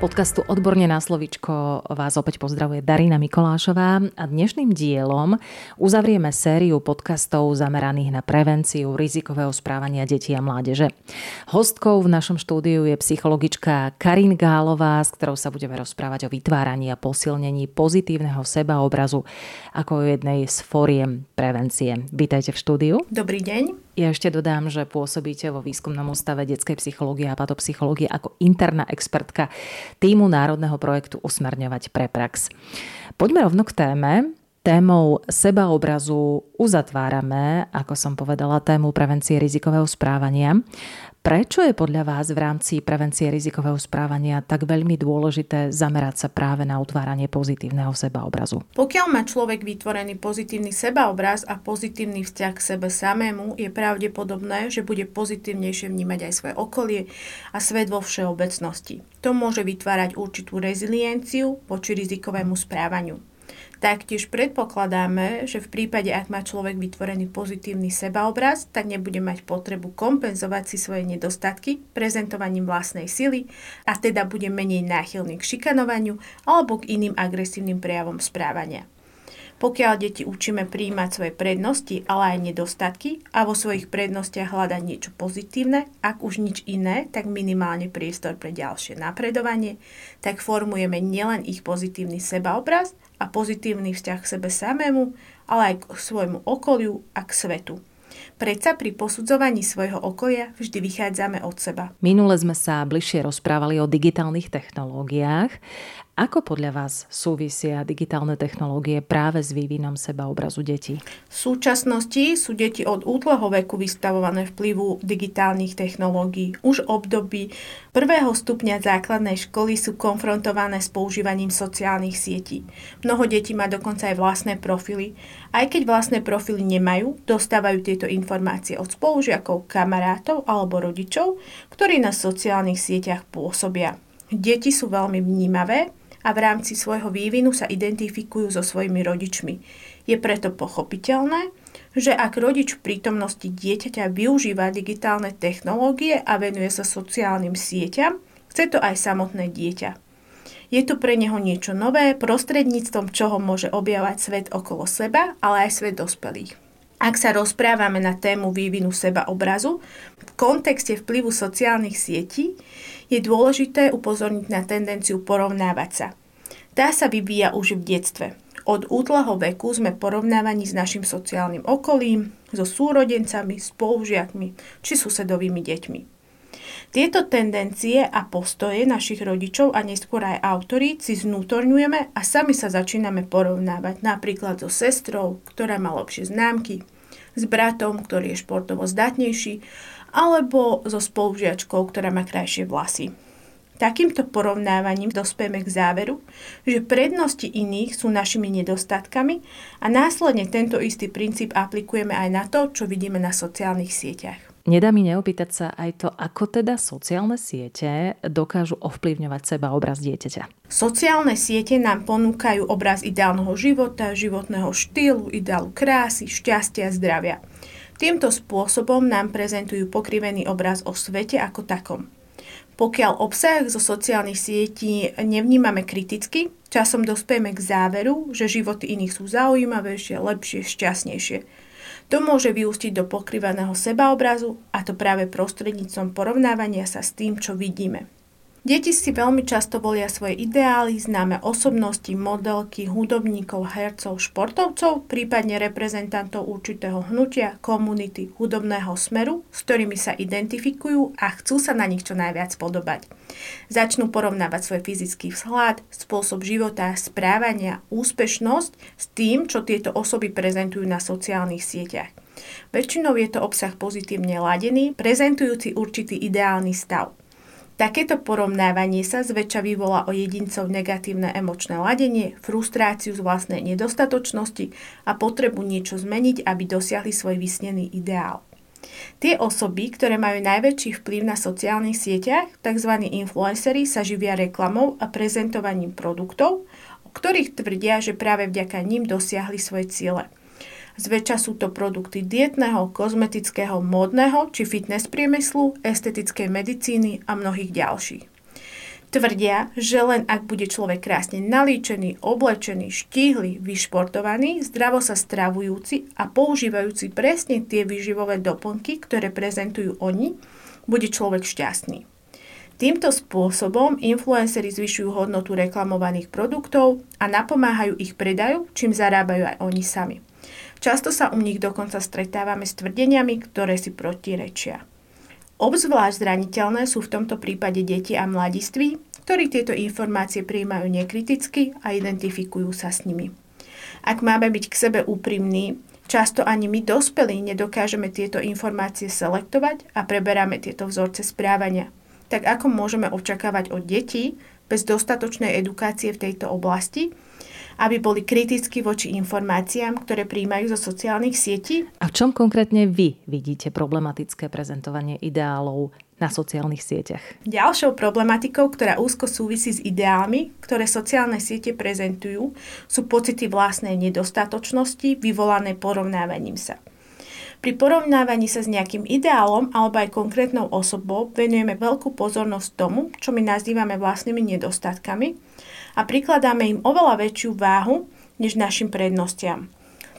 Podcastu Odborne na slovičko vás opäť pozdravuje Darina Mikolášová a dnešným dielom uzavrieme sériu podcastov zameraných na prevenciu rizikového správania detí a mládeže. Hostkou v našom štúdiu je psychologička Karin Gálová, s ktorou sa budeme rozprávať o vytváraní a posilnení pozitívneho sebaobrazu ako jednej z fóriem prevencie. Vítajte v štúdiu. Dobrý deň. Ja ešte dodám, že pôsobíte vo výskumnom ústave detskej psychológie a patopsychológie ako interná expertka týmu Národného projektu Usmerňovať pre prax. Poďme rovno k téme. Témou sebaobrazu uzatvárame, ako som povedala, tému prevencie rizikového správania. Prečo je podľa vás v rámci prevencie rizikového správania tak veľmi dôležité zamerať sa práve na utváranie pozitívneho sebaobrazu? Pokiaľ má človek vytvorený pozitívny sebaobraz a pozitívny vzťah k sebe samému, je pravdepodobné, že bude pozitívnejšie vnímať aj svoje okolie a svet vo všeobecnosti. To môže vytvárať určitú rezilienciu voči rizikovému správaniu. Taktiež predpokladáme, že v prípade, ak má človek vytvorený pozitívny sebaobraz, tak nebude mať potrebu kompenzovať si svoje nedostatky prezentovaním vlastnej sily a teda bude menej náchylný k šikanovaniu alebo k iným agresívnym prejavom správania. Pokiaľ deti učíme príjmať svoje prednosti, ale aj nedostatky a vo svojich prednostiach hľadať niečo pozitívne, ak už nič iné, tak minimálne priestor pre ďalšie napredovanie, tak formujeme nielen ich pozitívny sebaobraz, a pozitívny vzťah k sebe samému, ale aj k svojmu okoliu a k svetu. Predsa pri posudzovaní svojho okolia vždy vychádzame od seba. Minule sme sa bližšie rozprávali o digitálnych technológiách ako podľa vás súvisia digitálne technológie práve s vývinom seba obrazu detí? V súčasnosti sú deti od útleho veku vystavované vplyvu digitálnych technológií. Už období prvého stupňa základnej školy sú konfrontované s používaním sociálnych sietí. Mnoho detí má dokonca aj vlastné profily. Aj keď vlastné profily nemajú, dostávajú tieto informácie od spolužiakov, kamarátov alebo rodičov, ktorí na sociálnych sieťach pôsobia. Deti sú veľmi vnímavé a v rámci svojho vývinu sa identifikujú so svojimi rodičmi. Je preto pochopiteľné, že ak rodič v prítomnosti dieťaťa využíva digitálne technológie a venuje sa sociálnym sieťam, chce to aj samotné dieťa. Je to pre neho niečo nové, prostredníctvom čoho môže objavať svet okolo seba, ale aj svet dospelých. Ak sa rozprávame na tému vývinu seba obrazu, v kontexte vplyvu sociálnych sietí je dôležité upozorniť na tendenciu porovnávať sa. Tá sa vyvíja už v detstve. Od útleho veku sme porovnávaní s našim sociálnym okolím, so súrodencami, spolužiakmi či susedovými deťmi. Tieto tendencie a postoje našich rodičov a neskôr aj autorít si znútorňujeme a sami sa začíname porovnávať napríklad so sestrou, ktorá má lepšie známky, s bratom, ktorý je športovo zdatnejší alebo so spolužiačkou, ktorá má krajšie vlasy. Takýmto porovnávaním dospieme k záveru, že prednosti iných sú našimi nedostatkami a následne tento istý princíp aplikujeme aj na to, čo vidíme na sociálnych sieťach. Nedá mi neopýtať sa aj to, ako teda sociálne siete dokážu ovplyvňovať seba obraz dieťaťa. Sociálne siete nám ponúkajú obraz ideálneho života, životného štýlu, ideálu krásy, šťastia, zdravia. Týmto spôsobom nám prezentujú pokrivený obraz o svete ako takom. Pokiaľ obsah zo sociálnych sietí nevnímame kriticky, časom dospieme k záveru, že životy iných sú zaujímavejšie, lepšie, šťastnejšie. To môže vyústiť do pokrivaného sebaobrazu a to práve prostredníctvom porovnávania sa s tým, čo vidíme. Deti si veľmi často volia svoje ideály, známe osobnosti, modelky, hudobníkov, hercov, športovcov, prípadne reprezentantov určitého hnutia, komunity, hudobného smeru, s ktorými sa identifikujú a chcú sa na nich čo najviac podobať. Začnú porovnávať svoj fyzický vzhľad, spôsob života, správania, úspešnosť s tým, čo tieto osoby prezentujú na sociálnych sieťach. Väčšinou je to obsah pozitívne ladený, prezentujúci určitý ideálny stav. Takéto porovnávanie sa zväčša vyvolá o jedincov negatívne emočné ladenie, frustráciu z vlastnej nedostatočnosti a potrebu niečo zmeniť, aby dosiahli svoj vysnený ideál. Tie osoby, ktoré majú najväčší vplyv na sociálnych sieťach, tzv. influencery, sa živia reklamou a prezentovaním produktov, o ktorých tvrdia, že práve vďaka ním dosiahli svoje ciele. Zväčša sú to produkty dietného, kozmetického, módneho či fitness priemyslu, estetickej medicíny a mnohých ďalších. Tvrdia, že len ak bude človek krásne nalíčený, oblečený, štíhly, vyšportovaný, zdravo sa stravujúci a používajúci presne tie výživové doplnky, ktoré prezentujú oni, bude človek šťastný. Týmto spôsobom influencery zvyšujú hodnotu reklamovaných produktov a napomáhajú ich predaju, čím zarábajú aj oni sami. Často sa u nich dokonca stretávame s tvrdeniami, ktoré si protirečia. Obzvlášť zraniteľné sú v tomto prípade deti a mladiství, ktorí tieto informácie prijímajú nekriticky a identifikujú sa s nimi. Ak máme byť k sebe úprimní, často ani my dospelí nedokážeme tieto informácie selektovať a preberáme tieto vzorce správania. Tak ako môžeme očakávať od detí bez dostatočnej edukácie v tejto oblasti, aby boli kriticky voči informáciám, ktoré príjmajú zo sociálnych sietí. A v čom konkrétne vy vidíte problematické prezentovanie ideálov na sociálnych sieťach? Ďalšou problematikou, ktorá úzko súvisí s ideálmi, ktoré sociálne siete prezentujú, sú pocity vlastnej nedostatočnosti vyvolané porovnávaním sa. Pri porovnávaní sa s nejakým ideálom alebo aj konkrétnou osobou venujeme veľkú pozornosť tomu, čo my nazývame vlastnými nedostatkami a prikladáme im oveľa väčšiu váhu než našim prednostiam.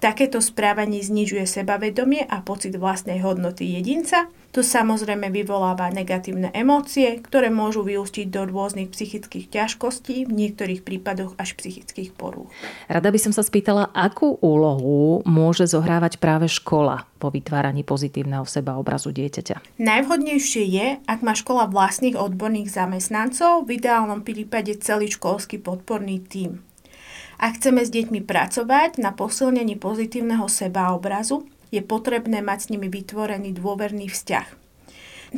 Takéto správanie znižuje sebavedomie a pocit vlastnej hodnoty jedinca. To samozrejme vyvoláva negatívne emócie, ktoré môžu vyústiť do rôznych psychických ťažkostí, v niektorých prípadoch až psychických porúch. Rada by som sa spýtala, akú úlohu môže zohrávať práve škola po vytváraní pozitívneho sebaobrazu dieťaťa? Najvhodnejšie je, ak má škola vlastných odborných zamestnancov, v ideálnom prípade celý školský podporný tím. Ak chceme s deťmi pracovať na posilnení pozitívneho sebaobrazu, je potrebné mať s nimi vytvorený dôverný vzťah.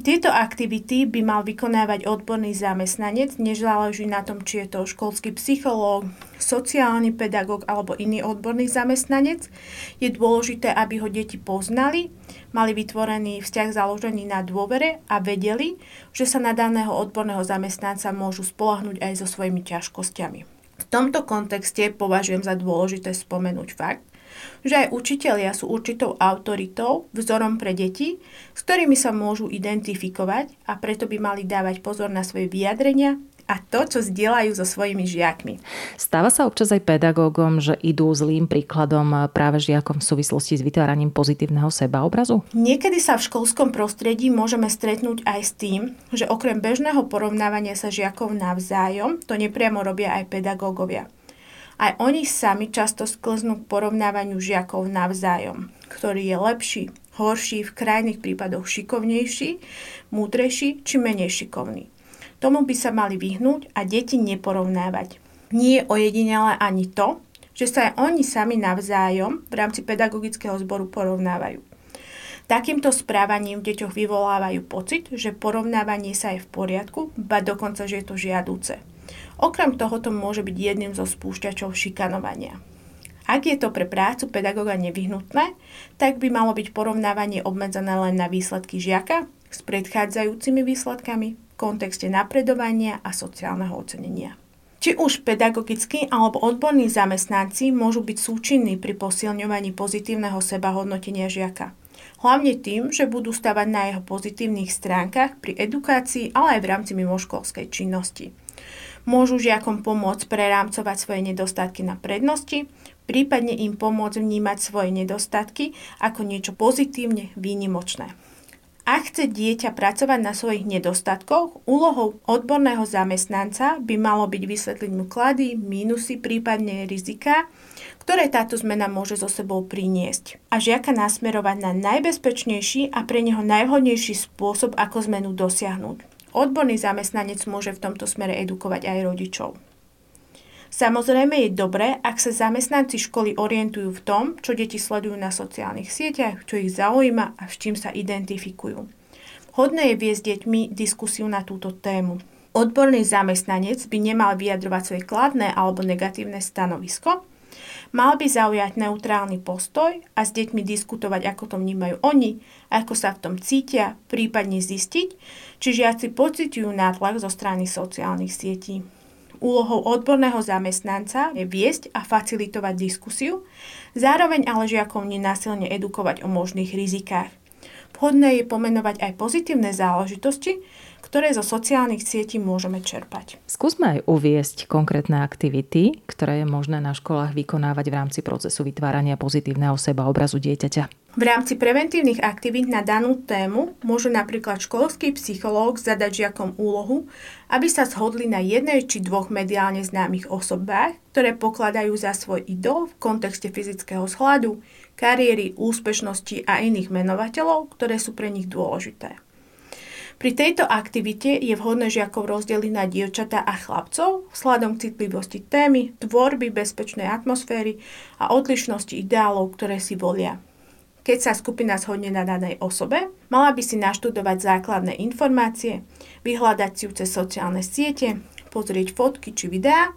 Tieto aktivity by mal vykonávať odborný zamestnanec, než záleží na tom, či je to školský psychológ, sociálny pedagóg alebo iný odborný zamestnanec. Je dôležité, aby ho deti poznali, mali vytvorený vzťah založený na dôvere a vedeli, že sa na daného odborného zamestnanca môžu spolahnúť aj so svojimi ťažkosťami. V tomto kontexte považujem za dôležité spomenúť fakt, že aj učitelia sú určitou autoritou, vzorom pre deti, s ktorými sa môžu identifikovať a preto by mali dávať pozor na svoje vyjadrenia a to, čo zdieľajú so svojimi žiakmi. Stáva sa občas aj pedagógom, že idú zlým príkladom práve žiakom v súvislosti s vytváraním pozitívneho sebaobrazu? Niekedy sa v školskom prostredí môžeme stretnúť aj s tým, že okrem bežného porovnávania sa žiakov navzájom, to nepriamo robia aj pedagógovia. Aj oni sami často sklznú k porovnávaniu žiakov navzájom, ktorý je lepší, horší, v krajných prípadoch šikovnejší, múdrejší či menej šikovný. Tomu by sa mali vyhnúť a deti neporovnávať. Nie je ojedinele ani to, že sa aj oni sami navzájom v rámci pedagogického zboru porovnávajú. Takýmto správaním v deťoch vyvolávajú pocit, že porovnávanie sa je v poriadku, ba dokonca, že je to žiadúce. Okrem toho to môže byť jedným zo spúšťačov šikanovania. Ak je to pre prácu pedagóga nevyhnutné, tak by malo byť porovnávanie obmedzené len na výsledky žiaka s predchádzajúcimi výsledkami kontexte napredovania a sociálneho ocenenia. Či už pedagogickí alebo odborní zamestnanci môžu byť súčinní pri posilňovaní pozitívneho sebahodnotenia žiaka. Hlavne tým, že budú stavať na jeho pozitívnych stránkach pri edukácii, ale aj v rámci mimoškolskej činnosti. Môžu žiakom pomôcť prerámcovať svoje nedostatky na prednosti, prípadne im pomôcť vnímať svoje nedostatky ako niečo pozitívne výnimočné. Ak chce dieťa pracovať na svojich nedostatkoch, úlohou odborného zamestnanca by malo byť vysvetliť mu klady, mínusy, prípadne rizika, ktoré táto zmena môže so sebou priniesť a žiaka nasmerovať na najbezpečnejší a pre neho najvhodnejší spôsob, ako zmenu dosiahnuť. Odborný zamestnanec môže v tomto smere edukovať aj rodičov. Samozrejme je dobré, ak sa zamestnanci školy orientujú v tom, čo deti sledujú na sociálnych sieťach, čo ich zaujíma a s čím sa identifikujú. Hodné je viesť deťmi diskusiu na túto tému. Odborný zamestnanec by nemal vyjadrovať svoje kladné alebo negatívne stanovisko, mal by zaujať neutrálny postoj a s deťmi diskutovať, ako to vnímajú oni, ako sa v tom cítia, prípadne zistiť, či žiaci pociťujú nátlak zo strany sociálnych sietí. Úlohou odborného zamestnanca je viesť a facilitovať diskusiu, zároveň ale žiakov nenásilne edukovať o možných rizikách. Vhodné je pomenovať aj pozitívne záležitosti, ktoré zo sociálnych sietí môžeme čerpať. Skúsme aj uviesť konkrétne aktivity, ktoré je možné na školách vykonávať v rámci procesu vytvárania pozitívneho seba obrazu dieťaťa. V rámci preventívnych aktivít na danú tému môže napríklad školský psychológ zadať žiakom úlohu, aby sa zhodli na jednej či dvoch mediálne známych osobách, ktoré pokladajú za svoj idol v kontexte fyzického skladu, kariéry, úspešnosti a iných menovateľov, ktoré sú pre nich dôležité. Pri tejto aktivite je vhodné žiakov rozdeliť na dievčatá a chlapcov vzhľadom citlivosti témy, tvorby bezpečnej atmosféry a odlišnosti ideálov, ktoré si volia. Keď sa skupina zhodne na danej osobe, mala by si naštudovať základné informácie, vyhľadať si ju cez sociálne siete, pozrieť fotky či videá,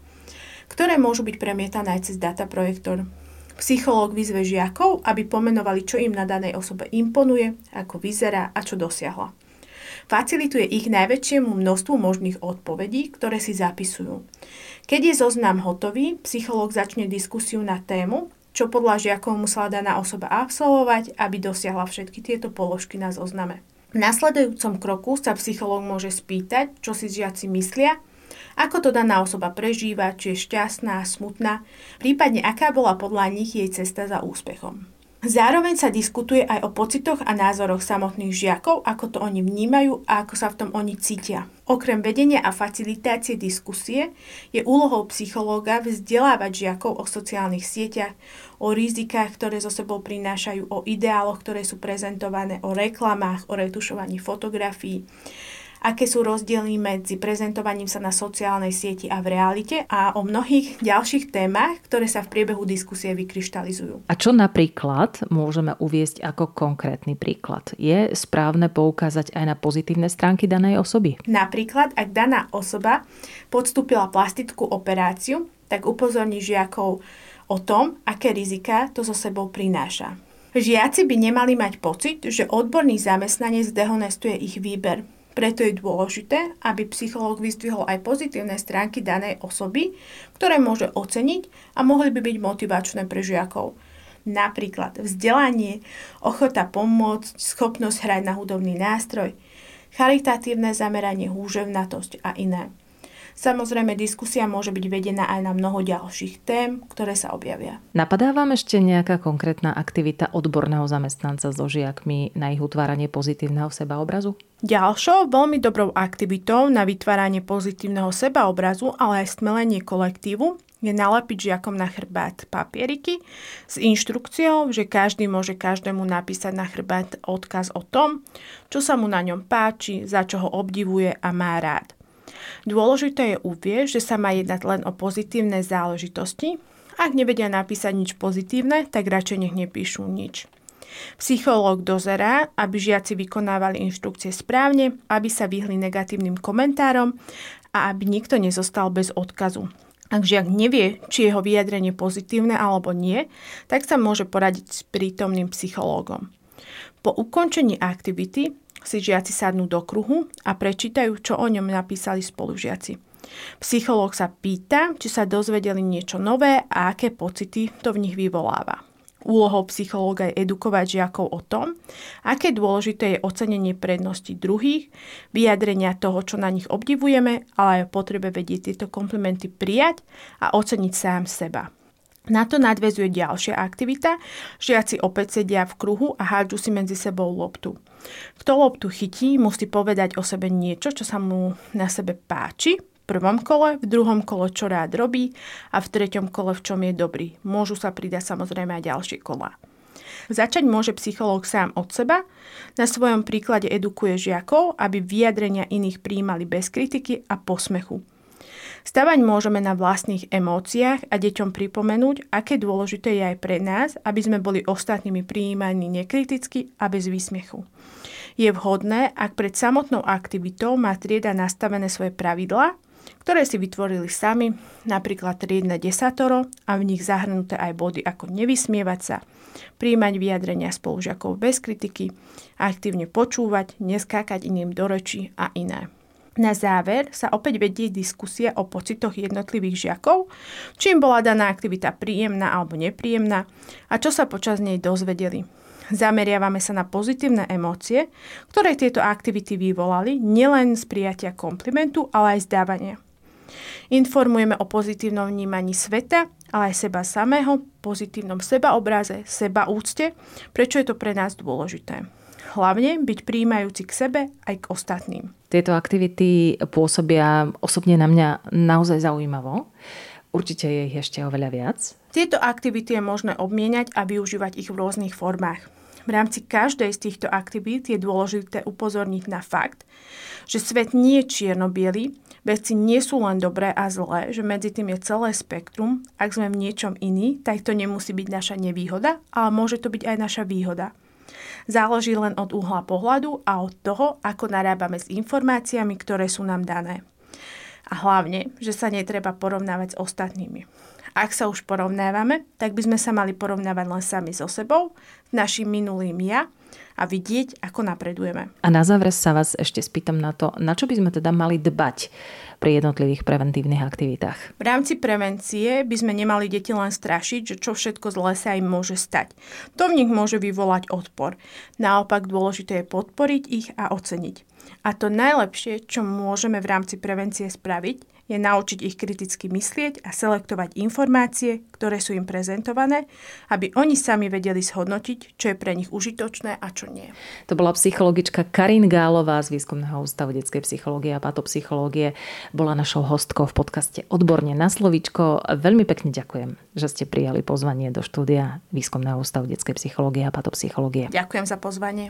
ktoré môžu byť premietané aj cez dataprojektor. Psychológ vyzve žiakov, aby pomenovali, čo im na danej osobe imponuje, ako vyzerá a čo dosiahla. Facilituje ich najväčšiemu množstvu možných odpovedí, ktoré si zapisujú. Keď je zoznam hotový, psychológ začne diskusiu na tému, čo podľa žiakov musela daná osoba absolvovať, aby dosiahla všetky tieto položky na zozname. V nasledujúcom kroku sa psychológ môže spýtať, čo si žiaci myslia, ako to daná osoba prežíva, či je šťastná, smutná, prípadne aká bola podľa nich jej cesta za úspechom. Zároveň sa diskutuje aj o pocitoch a názoroch samotných žiakov, ako to oni vnímajú a ako sa v tom oni cítia. Okrem vedenia a facilitácie diskusie je úlohou psychológa vzdelávať žiakov o sociálnych sieťach, o rizikách, ktoré zo sebou prinášajú, o ideáloch, ktoré sú prezentované, o reklamách, o retušovaní fotografií aké sú rozdiely medzi prezentovaním sa na sociálnej sieti a v realite a o mnohých ďalších témach, ktoré sa v priebehu diskusie vykryštalizujú. A čo napríklad môžeme uviesť ako konkrétny príklad? Je správne poukázať aj na pozitívne stránky danej osoby? Napríklad, ak daná osoba podstúpila plastickú operáciu, tak upozorní žiakov o tom, aké rizika to so sebou prináša. Žiaci by nemali mať pocit, že odborný zamestnanec dehonestuje ich výber. Preto je dôležité, aby psychológ vyzdvihol aj pozitívne stránky danej osoby, ktoré môže oceniť a mohli by byť motivačné pre žiakov. Napríklad vzdelanie, ochota pomôcť, schopnosť hrať na hudobný nástroj, charitatívne zameranie, húževnatosť a iné. Samozrejme, diskusia môže byť vedená aj na mnoho ďalších tém, ktoré sa objavia. Napadá vám ešte nejaká konkrétna aktivita odborného zamestnanca so žiakmi na ich utváranie pozitívneho sebaobrazu? Ďalšou veľmi dobrou aktivitou na vytváranie pozitívneho sebaobrazu, ale aj stmelenie kolektívu je nalepiť žiakom na chrbát papieriky s inštrukciou, že každý môže každému napísať na chrbát odkaz o tom, čo sa mu na ňom páči, za čo ho obdivuje a má rád. Dôležité je uvieť, že sa má jednať len o pozitívne záležitosti. Ak nevedia napísať nič pozitívne, tak radšej nech nepíšu nič. Psychológ dozerá, aby žiaci vykonávali inštrukcie správne, aby sa vyhli negatívnym komentárom a aby nikto nezostal bez odkazu. Ak žiak nevie, či jeho vyjadrenie pozitívne alebo nie, tak sa môže poradiť s prítomným psychológom. Po ukončení aktivity si žiaci sadnú do kruhu a prečítajú, čo o ňom napísali spolužiaci. Psychológ sa pýta, či sa dozvedeli niečo nové a aké pocity to v nich vyvoláva. Úlohou psychológa je edukovať žiakov o tom, aké dôležité je ocenenie prednosti druhých, vyjadrenia toho, čo na nich obdivujeme, ale aj o potrebe vedieť tieto komplimenty prijať a oceniť sám seba. Na to nadvezuje ďalšia aktivita. Žiaci opäť sedia v kruhu a hádžu si medzi sebou loptu. Kto loptu chytí, musí povedať o sebe niečo, čo sa mu na sebe páči. V prvom kole, v druhom kole, čo rád robí a v treťom kole, v čom je dobrý. Môžu sa pridať samozrejme aj ďalšie kola. Začať môže psychológ sám od seba. Na svojom príklade edukuje žiakov, aby vyjadrenia iných prijímali bez kritiky a posmechu. Stavať môžeme na vlastných emóciách a deťom pripomenúť, aké dôležité je aj pre nás, aby sme boli ostatnými prijímaní nekriticky a bez výsmechu. Je vhodné, ak pred samotnou aktivitou má trieda nastavené svoje pravidlá, ktoré si vytvorili sami, napríklad triedne desatoro a v nich zahrnuté aj body ako nevysmievať sa, príjmať vyjadrenia spolužiakov bez kritiky, aktívne počúvať, neskákať iným do reči a iné. Na záver sa opäť vedie diskusia o pocitoch jednotlivých žiakov, či im bola daná aktivita príjemná alebo nepríjemná a čo sa počas nej dozvedeli. Zameriavame sa na pozitívne emócie, ktoré tieto aktivity vyvolali nielen z prijatia komplimentu, ale aj z dávania. Informujeme o pozitívnom vnímaní sveta, ale aj seba samého, pozitívnom sebaobraze, seba úcte, prečo je to pre nás dôležité. Hlavne byť príjmajúci k sebe aj k ostatným. Tieto aktivity pôsobia osobne na mňa naozaj zaujímavo. Určite je ich ešte oveľa viac. Tieto aktivity je možné obmieniať a využívať ich v rôznych formách. V rámci každej z týchto aktivít je dôležité upozorniť na fakt, že svet nie je čierno veci nie sú len dobré a zlé, že medzi tým je celé spektrum. Ak sme v niečom iný, tak to nemusí byť naša nevýhoda, ale môže to byť aj naša výhoda. Záleží len od uhla pohľadu a od toho, ako narábame s informáciami, ktoré sú nám dané. A hlavne, že sa netreba porovnávať s ostatnými. Ak sa už porovnávame, tak by sme sa mali porovnávať len sami so sebou, s našim minulým ja a vidieť, ako napredujeme. A na záver sa vás ešte spýtam na to, na čo by sme teda mali dbať pri jednotlivých preventívnych aktivitách. V rámci prevencie by sme nemali deti len strašiť, že čo všetko zlé sa im môže stať. To v nich môže vyvolať odpor. Naopak dôležité je podporiť ich a oceniť. A to najlepšie, čo môžeme v rámci prevencie spraviť, je naučiť ich kriticky myslieť a selektovať informácie, ktoré sú im prezentované, aby oni sami vedeli zhodnotiť, čo je pre nich užitočné a čo nie. To bola psychologička Karin Gálová z Výskumného ústavu detskej psychológie a patopsychológie. Bola našou hostkou v podcaste Odborne na slovičko. Veľmi pekne ďakujem, že ste prijali pozvanie do štúdia Výskumného ústavu detskej psychológie a patopsychológie. Ďakujem za pozvanie.